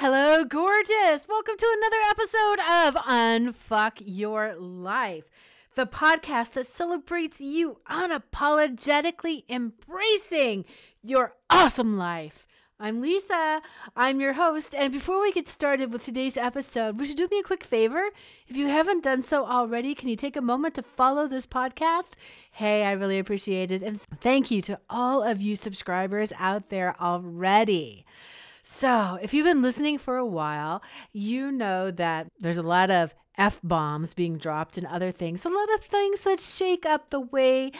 Hello, gorgeous. Welcome to another episode of Unfuck Your Life, the podcast that celebrates you unapologetically embracing your awesome life. I'm Lisa. I'm your host. And before we get started with today's episode, would you do me a quick favor? If you haven't done so already, can you take a moment to follow this podcast? Hey, I really appreciate it. And thank you to all of you subscribers out there already. So, if you've been listening for a while, you know that there's a lot of F bombs being dropped and other things, a lot of things that shake up the way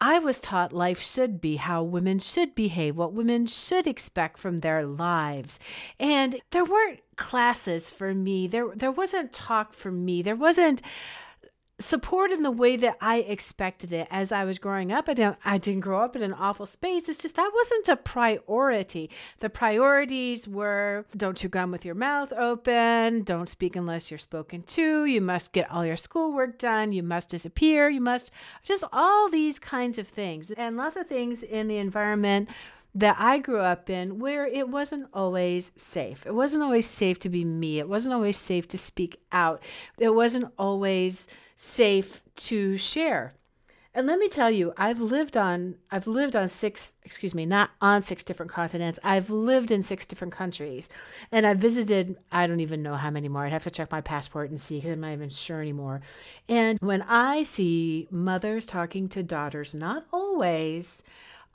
I was taught life should be, how women should behave, what women should expect from their lives. And there weren't classes for me. There there wasn't talk for me. There wasn't support in the way that I expected it as I was growing up. I didn't, I didn't grow up in an awful space. It's just that wasn't a priority. The priorities were don't chew gum with your mouth open, don't speak unless you're spoken to, you must get all your schoolwork done, you must disappear, you must just all these kinds of things. And lots of things in the environment that I grew up in where it wasn't always safe. It wasn't always safe to be me. It wasn't always safe to speak out. It wasn't always safe to share. And let me tell you, I've lived on I've lived on six, excuse me, not on six different continents. I've lived in six different countries. And I've visited I don't even know how many more. I'd have to check my passport and see because I'm not even sure anymore. And when I see mothers talking to daughters, not always,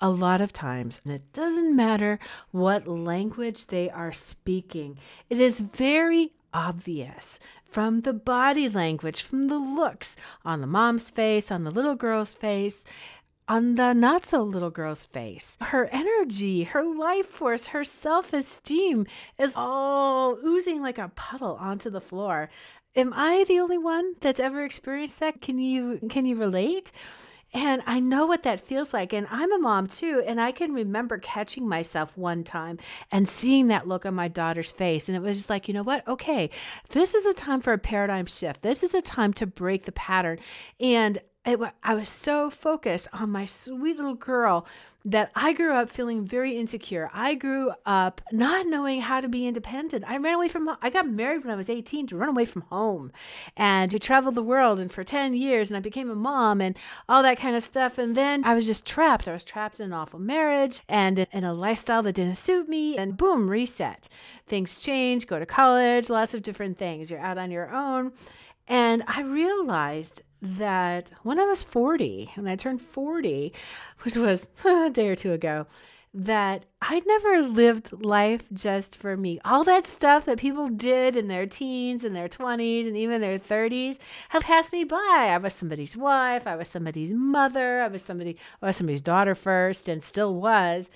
a lot of times, and it doesn't matter what language they are speaking, it is very obvious from the body language, from the looks on the mom's face, on the little girl's face, on the not so little girl's face. Her energy, her life force, her self esteem is all oozing like a puddle onto the floor. Am I the only one that's ever experienced that? Can you can you relate? And I know what that feels like. And I'm a mom too. And I can remember catching myself one time and seeing that look on my daughter's face. And it was just like, you know what? Okay, this is a time for a paradigm shift. This is a time to break the pattern. And it, I was so focused on my sweet little girl that I grew up feeling very insecure. I grew up not knowing how to be independent. I ran away from home. I got married when I was 18 to run away from home and to travel the world and for 10 years and I became a mom and all that kind of stuff and then I was just trapped. I was trapped in an awful marriage and in a lifestyle that didn't suit me and boom, reset. Things change, go to college, lots of different things. You're out on your own. And I realized that when I was 40, when I turned 40, which was a day or two ago, that I'd never lived life just for me. All that stuff that people did in their teens and their 20s and even their 30s had passed me by. I was somebody's wife, I was somebody's mother, I was somebody I was somebody's daughter first and still was.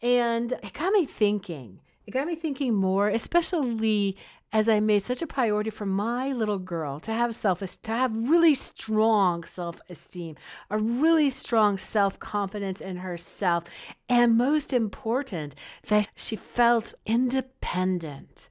And it got me thinking. It got me thinking more, especially as I made such a priority for my little girl to have self to have really strong self-esteem, a really strong self-confidence in herself, and most important, that she felt independent.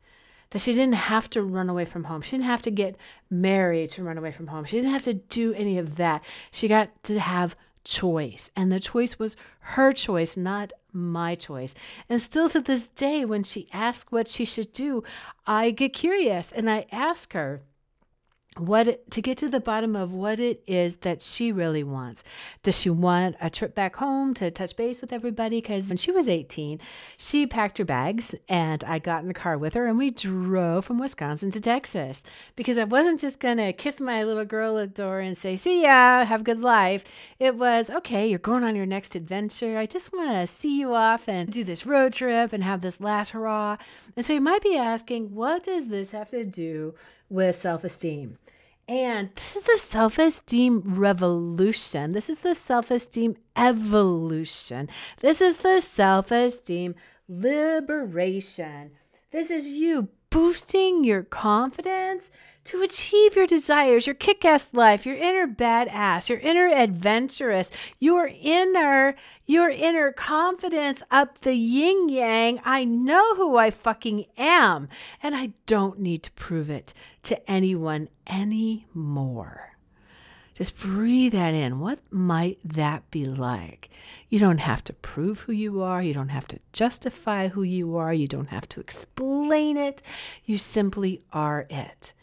That she didn't have to run away from home. She didn't have to get married to run away from home. She didn't have to do any of that. She got to have choice. And the choice was her choice, not my choice. And still to this day, when she asks what she should do, I get curious and I ask her, what to get to the bottom of what it is that she really wants. Does she want a trip back home to touch base with everybody? Because when she was 18, she packed her bags and I got in the car with her and we drove from Wisconsin to Texas because I wasn't just going to kiss my little girl at the door and say, See ya, have a good life. It was, okay, you're going on your next adventure. I just want to see you off and do this road trip and have this last hurrah. And so you might be asking, what does this have to do with self esteem? And this is the self esteem revolution. This is the self esteem evolution. This is the self esteem liberation. This is you boosting your confidence to achieve your desires, your kick ass life, your inner badass, your inner adventurous, your inner, your inner confidence up the yin yang. I know who I fucking am, and I don't need to prove it to anyone anymore. Just breathe that in. What might that be like? You don't have to prove who you are. You don't have to justify who you are. You don't have to explain it. You simply are it.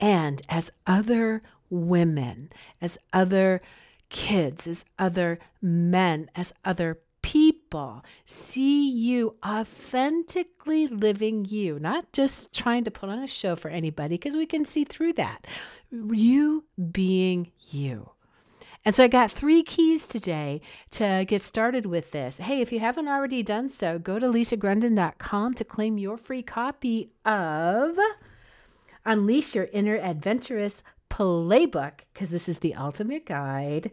And as other women, as other kids, as other men, as other people see you authentically living you, not just trying to put on a show for anybody, because we can see through that. You being you. And so I got three keys today to get started with this. Hey, if you haven't already done so, go to lisagrunden.com to claim your free copy of Unleash Your Inner Adventurous Playbook, because this is the ultimate guide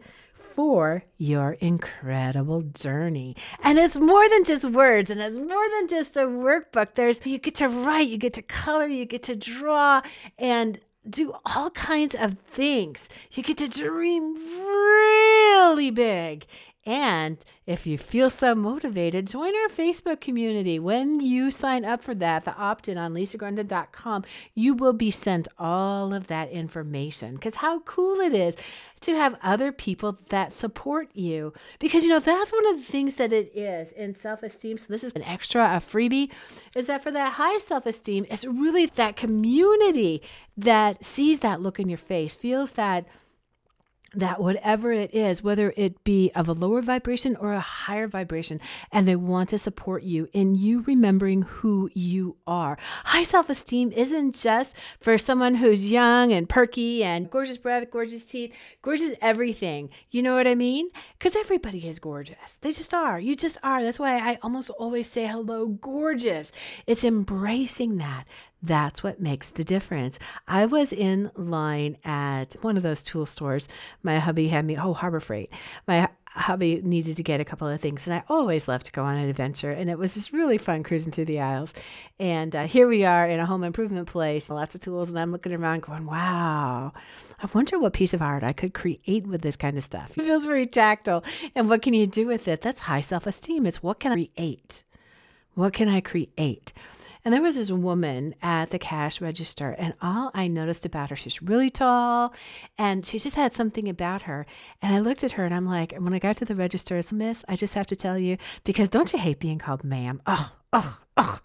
for your incredible journey. And it's more than just words and it's more than just a workbook. There's you get to write, you get to color, you get to draw and do all kinds of things. You get to dream really big. And if you feel so motivated, join our Facebook community. When you sign up for that, the opt in on lisagrunden.com, you will be sent all of that information. Because how cool it is to have other people that support you. Because, you know, that's one of the things that it is in self esteem. So, this is an extra, a freebie, is that for that high self esteem, it's really that community that sees that look in your face, feels that that whatever it is, whether it be of a lower vibration or a higher vibration, and they want to support you in you remembering who you are. High self esteem isn't just for someone who's young and perky and gorgeous breath, gorgeous teeth, gorgeous everything. You know what I mean? Because everybody is gorgeous. They just are. You just are. That's why I almost always say hello, gorgeous. It's embracing that. That's what makes the difference. I was in line at one of those tool stores. My hubby had me, oh, Harbor Freight. My hubby needed to get a couple of things, and I always love to go on an adventure. And it was just really fun cruising through the aisles. And uh, here we are in a home improvement place, lots of tools, and I'm looking around going, wow, I wonder what piece of art I could create with this kind of stuff. It feels very tactile. And what can you do with it? That's high self esteem. It's what can I create? What can I create? And there was this woman at the cash register, and all I noticed about her, she's really tall, and she just had something about her. And I looked at her, and I'm like, when I got to the register, it's Miss, I just have to tell you, because don't you hate being called ma'am? Oh, oh, oh.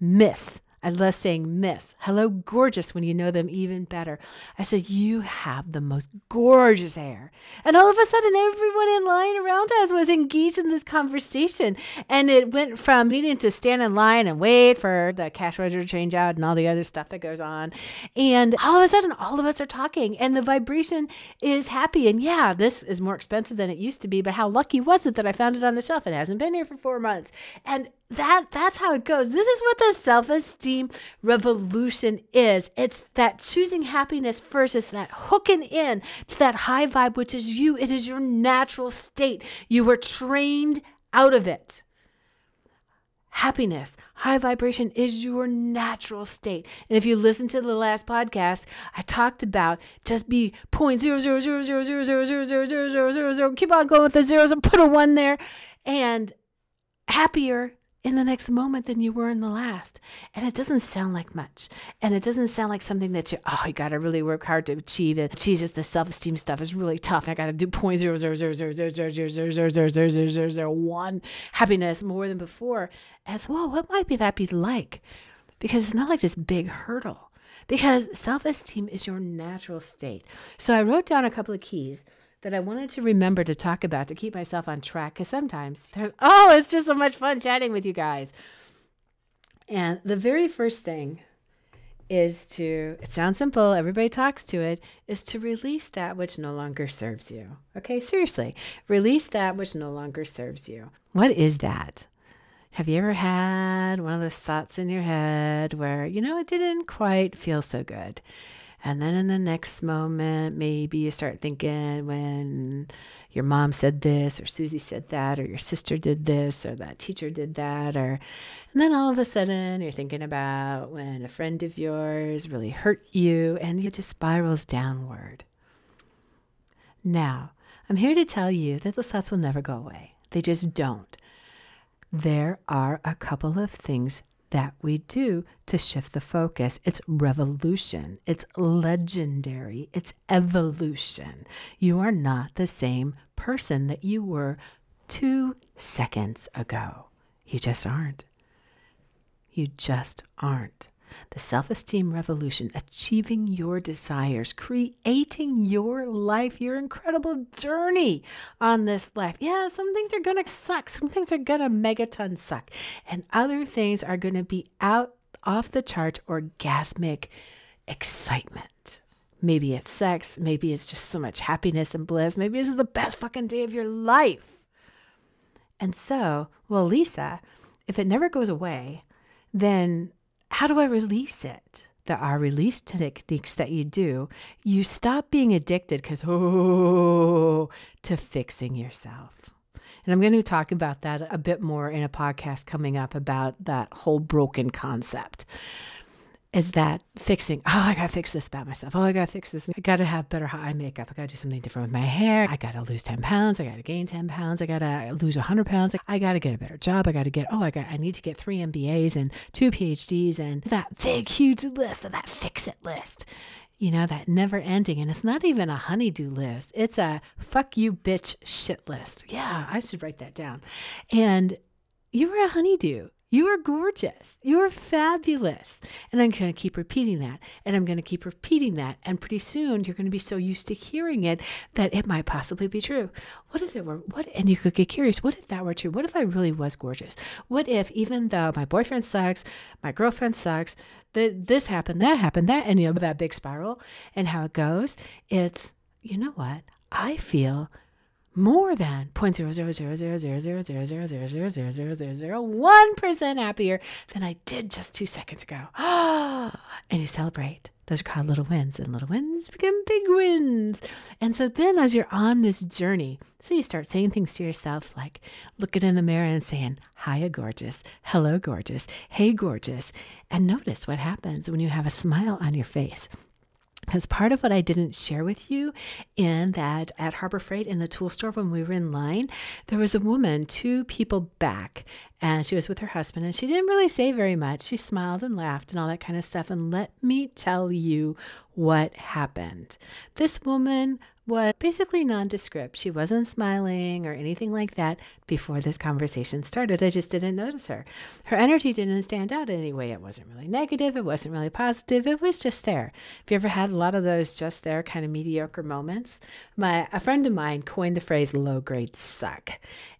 Miss. I love saying miss. Hello, gorgeous, when you know them even better. I said, You have the most gorgeous hair. And all of a sudden, everyone in line around us was engaged in this conversation. And it went from needing to stand in line and wait for the cash register to change out and all the other stuff that goes on. And all of a sudden, all of us are talking, and the vibration is happy. And yeah, this is more expensive than it used to be, but how lucky was it that I found it on the shelf? It hasn't been here for four months. And that that's how it goes. This is what the self-esteem revolution is. It's that choosing happiness first. It's that hooking in to that high vibe, which is you. It is your natural state. You were trained out of it. Happiness, high vibration is your natural state. And if you listen to the last podcast, I talked about just be point zero zero zero zero zero zero zero zero zero zero zero zero. Keep on going with the zeros and put a one there. And happier in the next moment than you were in the last. And it doesn't sound like much. And it doesn't sound like something that you, oh, you got to really work hard to achieve it. Jesus, the self esteem stuff is really tough. I got to do 0.00000000001 happiness more than before. As, well, what might be that be like? Because it's not like this big hurdle. Because self esteem is your natural state. So I wrote down a couple of keys that I wanted to remember to talk about to keep myself on track because sometimes there's, oh, it's just so much fun chatting with you guys. And the very first thing is to, it sounds simple, everybody talks to it, is to release that which no longer serves you. Okay, seriously, release that which no longer serves you. What is that? Have you ever had one of those thoughts in your head where, you know, it didn't quite feel so good? And then in the next moment, maybe you start thinking when your mom said this, or Susie said that, or your sister did this, or that teacher did that, or and then all of a sudden you're thinking about when a friend of yours really hurt you, and it just spirals downward. Now, I'm here to tell you that those thoughts will never go away. They just don't. There are a couple of things that we do to shift the focus. It's revolution, it's legendary, it's evolution. You are not the same person that you were two seconds ago. You just aren't. You just aren't. The self esteem revolution, achieving your desires, creating your life, your incredible journey on this life. Yeah, some things are going to suck. Some things are going to megaton suck. And other things are going to be out off the chart orgasmic excitement. Maybe it's sex. Maybe it's just so much happiness and bliss. Maybe this is the best fucking day of your life. And so, well, Lisa, if it never goes away, then how do I release it? There are release techniques that you do. You stop being addicted because, oh, to fixing yourself. And I'm going to talk about that a bit more in a podcast coming up about that whole broken concept is that fixing, oh, I got to fix this about myself. Oh, I got to fix this. I got to have better eye makeup. I got to do something different with my hair. I got to lose 10 pounds. I got to gain 10 pounds. I got to lose 100 pounds. I got to get a better job. I got to get, oh, I got, I need to get three MBAs and two PhDs and that big, huge list of that fix it list. You know, that never ending. And it's not even a honeydew list. It's a fuck you bitch shit list. Yeah, I should write that down. And you were a honeydew. You are gorgeous. You are fabulous. And I'm going to keep repeating that. And I'm going to keep repeating that. And pretty soon you're going to be so used to hearing it that it might possibly be true. What if it were, what, and you could get curious, what if that were true? What if I really was gorgeous? What if, even though my boyfriend sucks, my girlfriend sucks, that this happened, that happened, that, and you know, that big spiral and how it goes, it's, you know what? I feel more than 0.000000000000001% happier than I did just two seconds ago. and you celebrate. Those are called little wins, and little wins become big wins. And so then, as you're on this journey, so you start saying things to yourself like looking in the mirror and saying, Hiya, gorgeous. Hello, gorgeous. Hey, gorgeous. And notice what happens when you have a smile on your face. Because part of what I didn't share with you in that at Harbor Freight in the tool store when we were in line, there was a woman two people back, and she was with her husband, and she didn't really say very much. She smiled and laughed and all that kind of stuff. And let me tell you what happened. This woman was basically nondescript. She wasn't smiling or anything like that before this conversation started. I just didn't notice her. Her energy didn't stand out anyway. It wasn't really negative, it wasn't really positive. It was just there. Have you ever had a lot of those just there kind of mediocre moments? My a friend of mine coined the phrase low grade suck.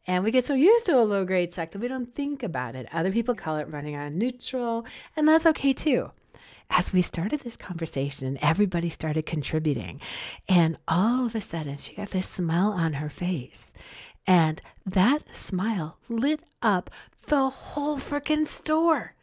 And we get so used to a low grade suck that we don't think about it. Other people call it running on neutral, and that's okay too as we started this conversation, and everybody started contributing. And all of a sudden, she got this smile on her face. And that smile lit up the whole freaking store.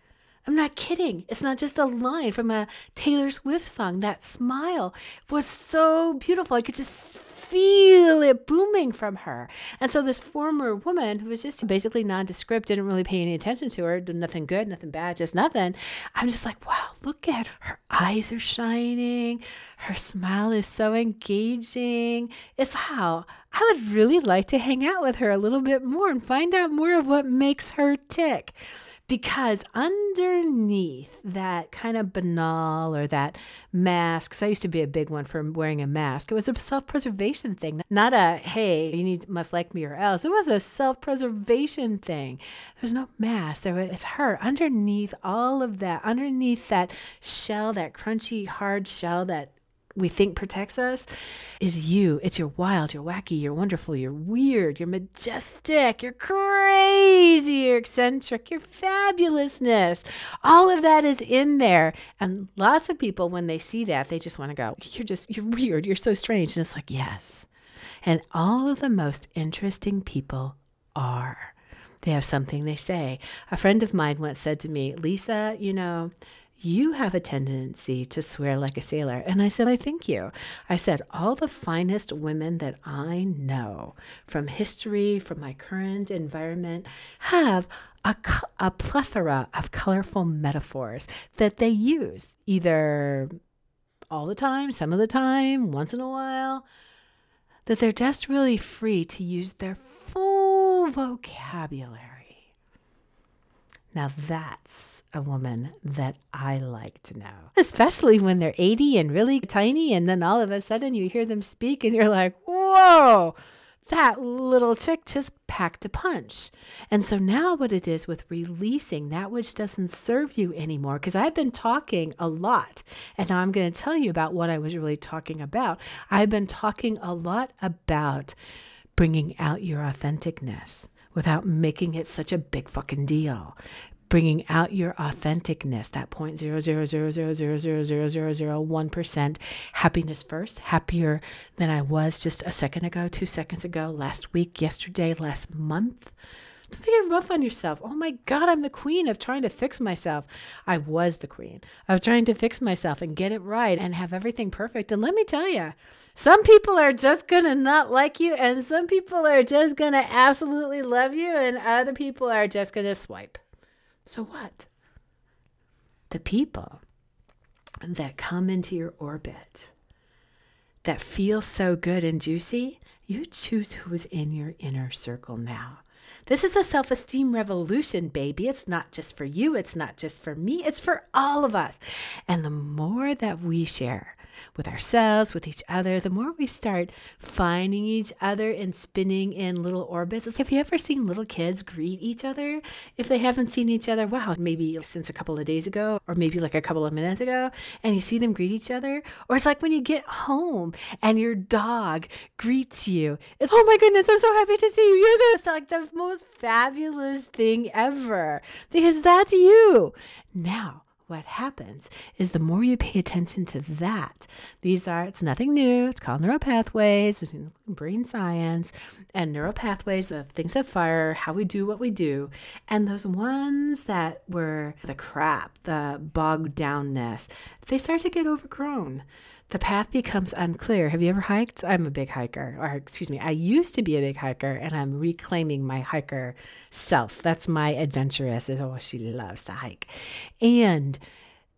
I'm not kidding. It's not just a line from a Taylor Swift song. That smile was so beautiful. I could just feel it booming from her. And so this former woman who was just basically nondescript, didn't really pay any attention to her, did nothing good, nothing bad, just nothing. I'm just like, wow, look at her. Her eyes are shining. Her smile is so engaging. It's how I would really like to hang out with her a little bit more and find out more of what makes her tick because underneath that kind of banal or that mask, because I used to be a big one for wearing a mask, it was a self preservation thing, not a, hey, you need, must like me or else. It was a self preservation thing. There's no mask. There was, it's her underneath all of that, underneath that shell, that crunchy, hard shell that we think protects us is you. It's your wild, you're wacky, you're wonderful, you're weird, you're majestic, you're crazy, you're eccentric, you're fabulousness. All of that is in there. And lots of people, when they see that, they just want to go, You're just, you're weird, you're so strange. And it's like, Yes. And all of the most interesting people are. They have something they say. A friend of mine once said to me, Lisa, you know, you have a tendency to swear like a sailor. And I said, I thank you. I said, all the finest women that I know from history, from my current environment, have a, a plethora of colorful metaphors that they use either all the time, some of the time, once in a while, that they're just really free to use their full vocabulary. Now that's a woman that I like to know, especially when they're 80 and really tiny. And then all of a sudden you hear them speak and you're like, whoa, that little chick just packed a punch. And so now, what it is with releasing that which doesn't serve you anymore, because I've been talking a lot, and now I'm going to tell you about what I was really talking about. I've been talking a lot about bringing out your authenticness without making it such a big fucking deal. Bringing out your authenticness, that 0.0000000001% happiness first, happier than I was just a second ago, two seconds ago, last week, yesterday, last month. Don't get rough on yourself. Oh my God, I'm the queen of trying to fix myself. I was the queen of trying to fix myself and get it right and have everything perfect. And let me tell you, some people are just going to not like you, and some people are just going to absolutely love you, and other people are just going to swipe. So what? The people that come into your orbit that feel so good and juicy, you choose who's in your inner circle now. This is a self esteem revolution, baby. It's not just for you, it's not just for me, it's for all of us. And the more that we share, with ourselves, with each other, the more we start finding each other and spinning in little orbits. Have you ever seen little kids greet each other if they haven't seen each other? Wow, maybe since a couple of days ago, or maybe like a couple of minutes ago, and you see them greet each other. Or it's like when you get home and your dog greets you. It's, oh my goodness, I'm so happy to see you. You're the, like the most fabulous thing ever because that's you. Now, what happens is the more you pay attention to that, these are, it's nothing new. It's called neuropathways, brain science, and neuropathways of things that fire, how we do what we do. And those ones that were the crap, the bogged downness, they start to get overgrown the path becomes unclear. Have you ever hiked? I'm a big hiker, or excuse me, I used to be a big hiker, and I'm reclaiming my hiker self. That's my adventurous. Oh, she loves to hike. And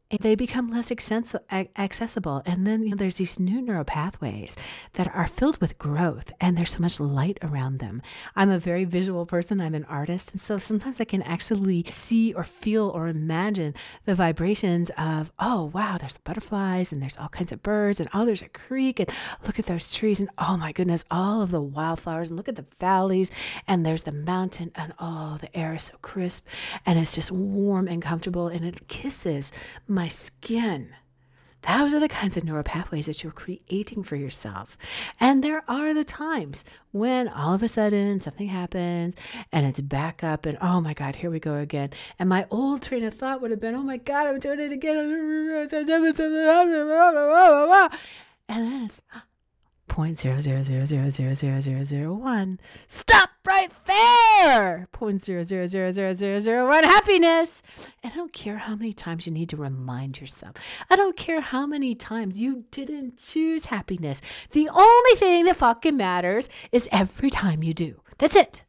they become less accessible. And then you know, there's these new neural pathways that are filled with growth, and there's so much light around them. I'm a very visual person, I'm an artist. And so sometimes I can actually see or feel or imagine the vibrations of, oh, wow, there's butterflies, and there's all kinds of birds, and oh, there's a creek, and look at those trees, and oh my goodness, all of the wildflowers, and look at the valleys, and there's the mountain, and oh, the air is so crisp, and it's just warm and comfortable, and it kisses my skin. Those are the kinds of neural pathways that you're creating for yourself. And there are the times when all of a sudden something happens and it's back up, and oh my God, here we go again. And my old train of thought would have been, oh my God, I'm doing it again. And then it's 0.00000001. Stop! Zero one happiness. And I don't care how many times you need to remind yourself. I don't care how many times you didn't choose happiness. The only thing that fucking matters is every time you do. That's it.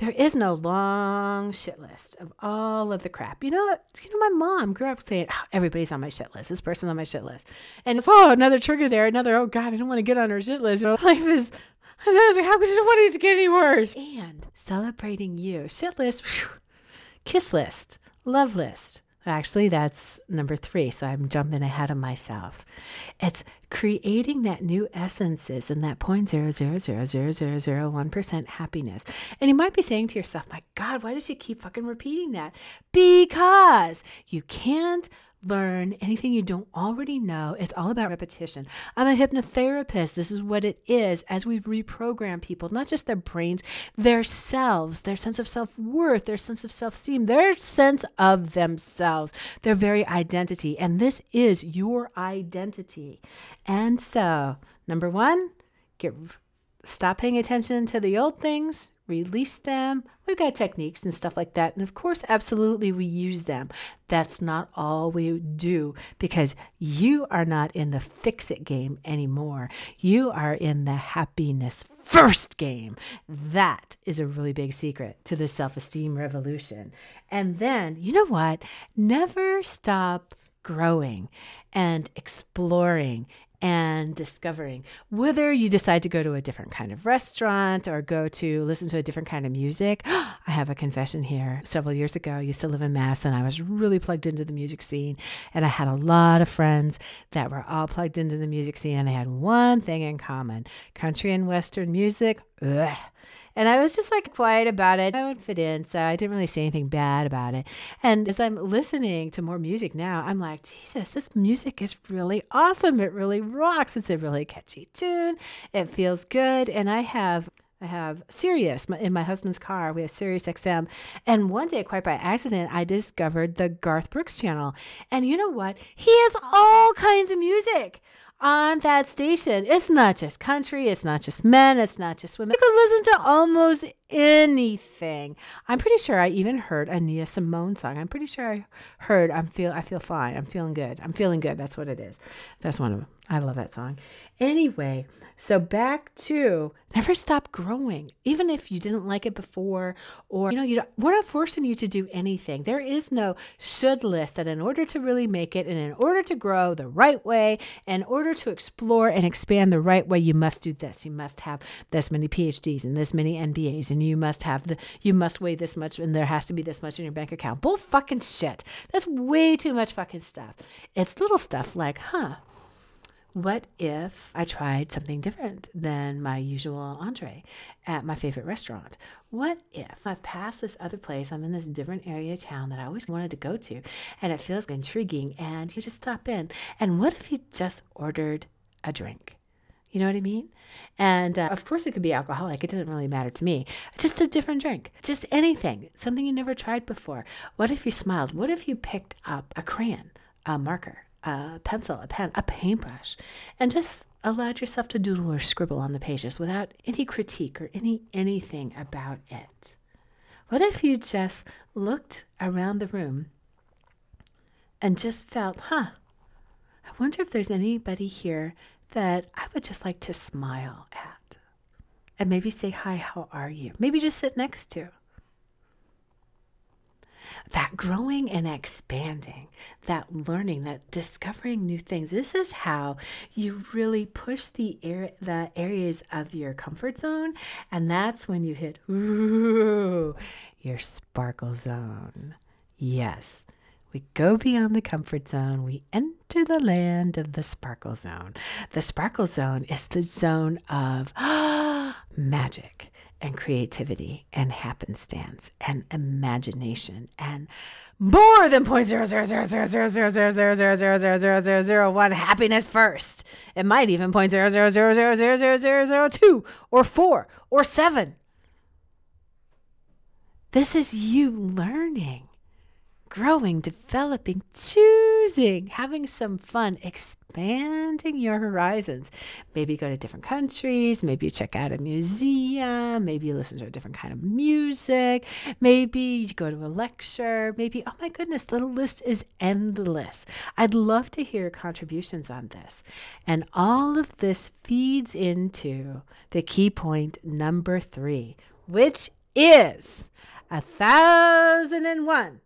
There is no long shit list of all of the crap. You know, you know, my mom grew up saying, oh, "Everybody's on my shit list. This person's on my shit list," and it's oh, another trigger there. Another oh god, I don't want to get on her shit list. life is how could it to get any worse? And celebrating you, shit list, whew, kiss list, love list. Actually, that's number three. So I'm jumping ahead of myself. It's creating that new essences and that point zero zero zero zero zero zero one percent happiness. And you might be saying to yourself, "My God, why does she keep fucking repeating that?" Because you can't learn anything you don't already know. It's all about repetition. I'm a hypnotherapist. This is what it is as we reprogram people, not just their brains, their selves, their sense of self worth, their sense of self esteem, their sense of themselves, their very identity. And this is your identity. And so, number one, get stop paying attention to the old things, release them. We've got techniques and stuff like that. And of course, absolutely, we use them. That's not all we do because you are not in the fix it game anymore. You are in the happiness first game. That is a really big secret to the self esteem revolution. And then, you know what? Never stop growing and exploring and discovering whether you decide to go to a different kind of restaurant or go to listen to a different kind of music. I have a confession here. Several years ago, I used to live in Mass and I was really plugged into the music scene. And I had a lot of friends that were all plugged into the music scene and they had one thing in common country and Western music. Ugh. And I was just like quiet about it. I wouldn't fit in, so I didn't really say anything bad about it. And as I'm listening to more music now, I'm like, Jesus, this music is really awesome. It really rocks. It's a really catchy tune. It feels good. And I have I have Sirius in my husband's car. We have Sirius XM. And one day, quite by accident, I discovered the Garth Brooks channel. And you know what? He has all kinds of music on that station. It's not just country, it's not just men, it's not just women. You can listen to almost anything. I'm pretty sure I even heard a Nina Simone song. I'm pretty sure I heard I'm feel I feel fine. I'm feeling good. I'm feeling good. That's what it is. That's one of them. I love that song. Anyway, so back to never stop growing, even if you didn't like it before, or you know, you we're not forcing you to do anything. There is no should list that in order to really make it, and in order to grow the right way, in order to explore and expand the right way, you must do this. You must have this many PhDs and this many MBAs, and you must have the you must weigh this much, and there has to be this much in your bank account. Bull fucking shit. That's way too much fucking stuff. It's little stuff like, huh, what if I tried something different than my usual entree at my favorite restaurant? What if I've passed this other place, I'm in this different area of town that I always wanted to go to, and it feels intriguing, and you just stop in? And what if you just ordered a drink? You know what I mean? And uh, of course, it could be alcoholic. It doesn't really matter to me. Just a different drink, just anything, something you never tried before. What if you smiled? What if you picked up a crayon, a marker, a pencil, a pen, a paintbrush, and just allowed yourself to doodle or scribble on the pages without any critique or any anything about it? What if you just looked around the room and just felt, huh, I wonder if there's anybody here that I would just like to smile at? And maybe say, hi, how are you? Maybe just sit next to that growing and expanding, that learning, that discovering new things. This is how you really push the air, the areas of your comfort zone, and that's when you hit ooh, your sparkle zone. Yes, we go beyond the comfort zone. We enter the land of the sparkle zone. The sparkle zone is the zone of magic and creativity and happenstance and imagination and more than point zero zero zero zero zero zero zero zero zero zero zero zero zero zero one happiness first. It might even point zero zero zero zero zero zero zero zero two or four or seven. This is you learning growing, developing, choosing, having some fun, expanding your horizons. Maybe go to different countries, maybe check out a museum, maybe you listen to a different kind of music, maybe you go to a lecture, maybe, oh my goodness, the list is endless. I'd love to hear contributions on this. And all of this feeds into the key point number three, which is a thousand and one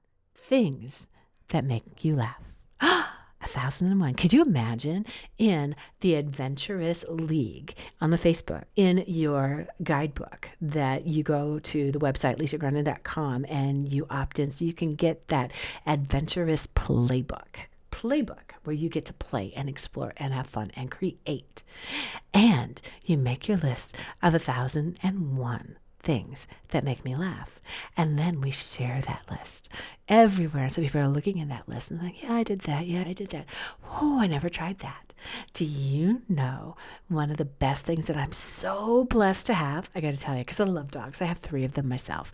things that make you laugh. A thousand and one. Could you imagine in the Adventurous League on the Facebook, in your guidebook, that you go to the website lisagrunden.com and you opt in so you can get that adventurous playbook? Playbook where you get to play and explore and have fun and create. And you make your list of a thousand and one things that make me laugh. And then we share that list everywhere. So people are looking at that list and like, yeah, I did that. Yeah, I did that. Oh, I never tried that. Do you know one of the best things that I'm so blessed to have? I got to tell you, because I love dogs. I have three of them myself.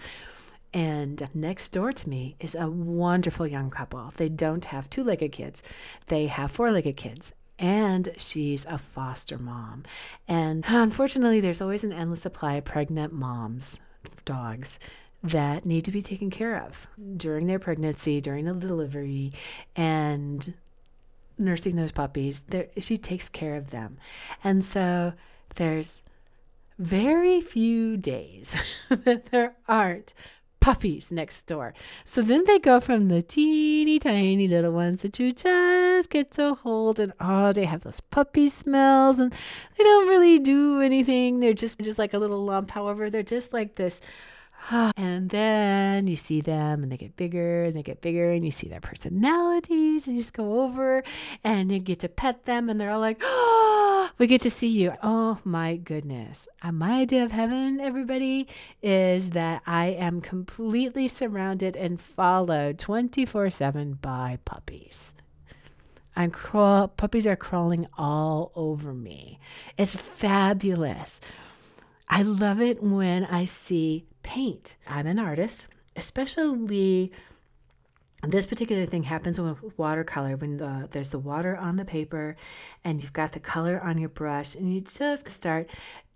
And next door to me is a wonderful young couple. They don't have two legged kids, they have four legged kids and she's a foster mom. And unfortunately, there's always an endless supply of pregnant moms, dogs, that need to be taken care of during their pregnancy, during the delivery, and nursing those puppies. There, she takes care of them. And so there's very few days that there aren't puppies next door. So then they go from the teeny tiny little ones that you just get to hold and oh, they have those puppy smells and they don't really do anything. They're just just like a little lump. However, they're just like this and then you see them and they get bigger and they get bigger and you see their personalities and you just go over and you get to pet them and they're all like, oh, oh, we get to see you. Oh my goodness. Uh, my idea of heaven, everybody, is that I am completely surrounded and followed 24 7 by puppies. I'm crawl puppies are crawling all over me. It's fabulous. I love it when I see paint. I'm an artist, especially this particular thing happens with watercolor when the, there's the water on the paper and you've got the color on your brush and you just start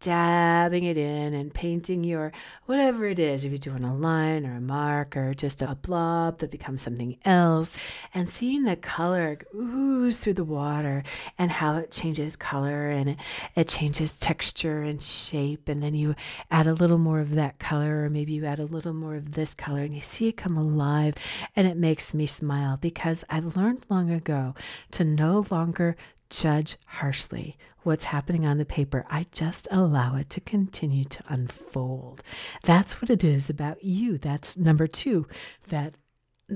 dabbing it in and painting your whatever it is, if you're doing a line or a mark or just a blob that becomes something else, and seeing the color ooze through the water and how it changes color and it, it changes texture and shape. And then you add a little more of that color, or maybe you add a little more of this color, and you see it come alive. And it makes me smile because I've learned long ago to no longer judge harshly what's happening on the paper. I just allow it to continue to unfold. That's what it is about you. That's number two, that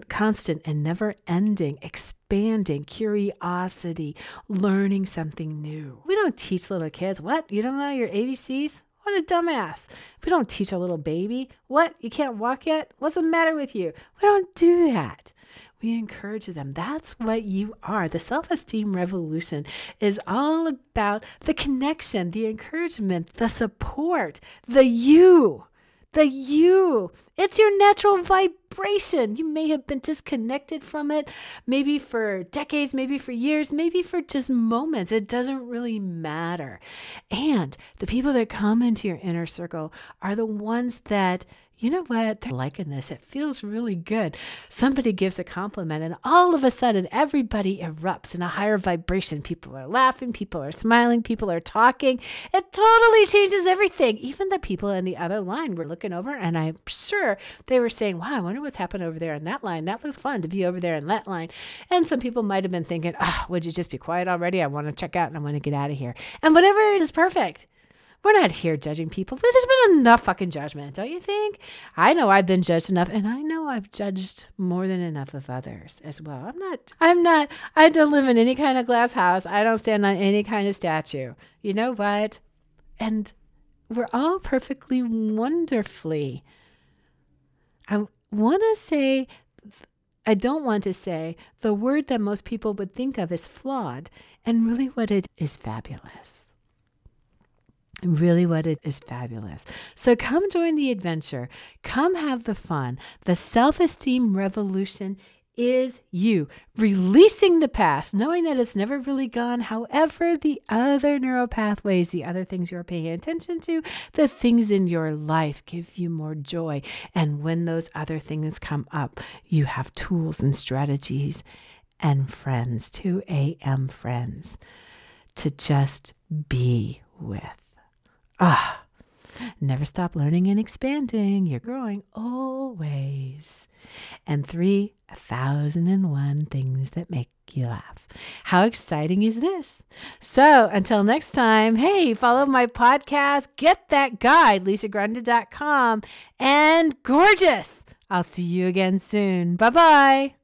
constant and never ending, expanding curiosity, learning something new. We don't teach little kids, what? You don't know your ABCs? What a dumbass. We don't teach a little baby, what? You can't walk yet? What's the matter with you? We don't do that we encourage them. That's what you are. The self esteem revolution is all about the connection, the encouragement, the support, the you. The you. It's your natural vibration. You may have been disconnected from it, maybe for decades, maybe for years, maybe for just moments. It doesn't really matter. And the people that come into your inner circle are the ones that you know what? They're liking this. It feels really good. Somebody gives a compliment, and all of a sudden, everybody erupts in a higher vibration. People are laughing, people are smiling, people are talking. It totally changes everything. Even the people in the other line were looking over, and I'm sure they were saying, Wow, I wonder what's happened over there in that line. That looks fun to be over there in that line. And some people might have been thinking, Oh, would you just be quiet already? I want to check out and I want to get out of here. And whatever it is perfect. We're not here judging people. But there's been enough fucking judgment, don't you think? I know I've been judged enough, and I know I've judged more than enough of others as well. I'm not, I'm not, I don't live in any kind of glass house. I don't stand on any kind of statue. You know what? And we're all perfectly wonderfully. I want to say, I don't want to say the word that most people would think of as flawed, and really what it is fabulous really what it is fabulous. So come join the adventure. Come have the fun. The self esteem revolution is you releasing the past, knowing that it's never really gone. However, the other neural pathways, the other things you're paying attention to, the things in your life give you more joy. And when those other things come up, you have tools and strategies and friends, 2 a.m. friends, to just be with. Ah, never stop learning and expanding. You're growing always. And three, a thousand and one things that make you laugh. How exciting is this? So until next time, hey, follow my podcast, get that guide, lisagrunden.com, and gorgeous. I'll see you again soon. Bye bye.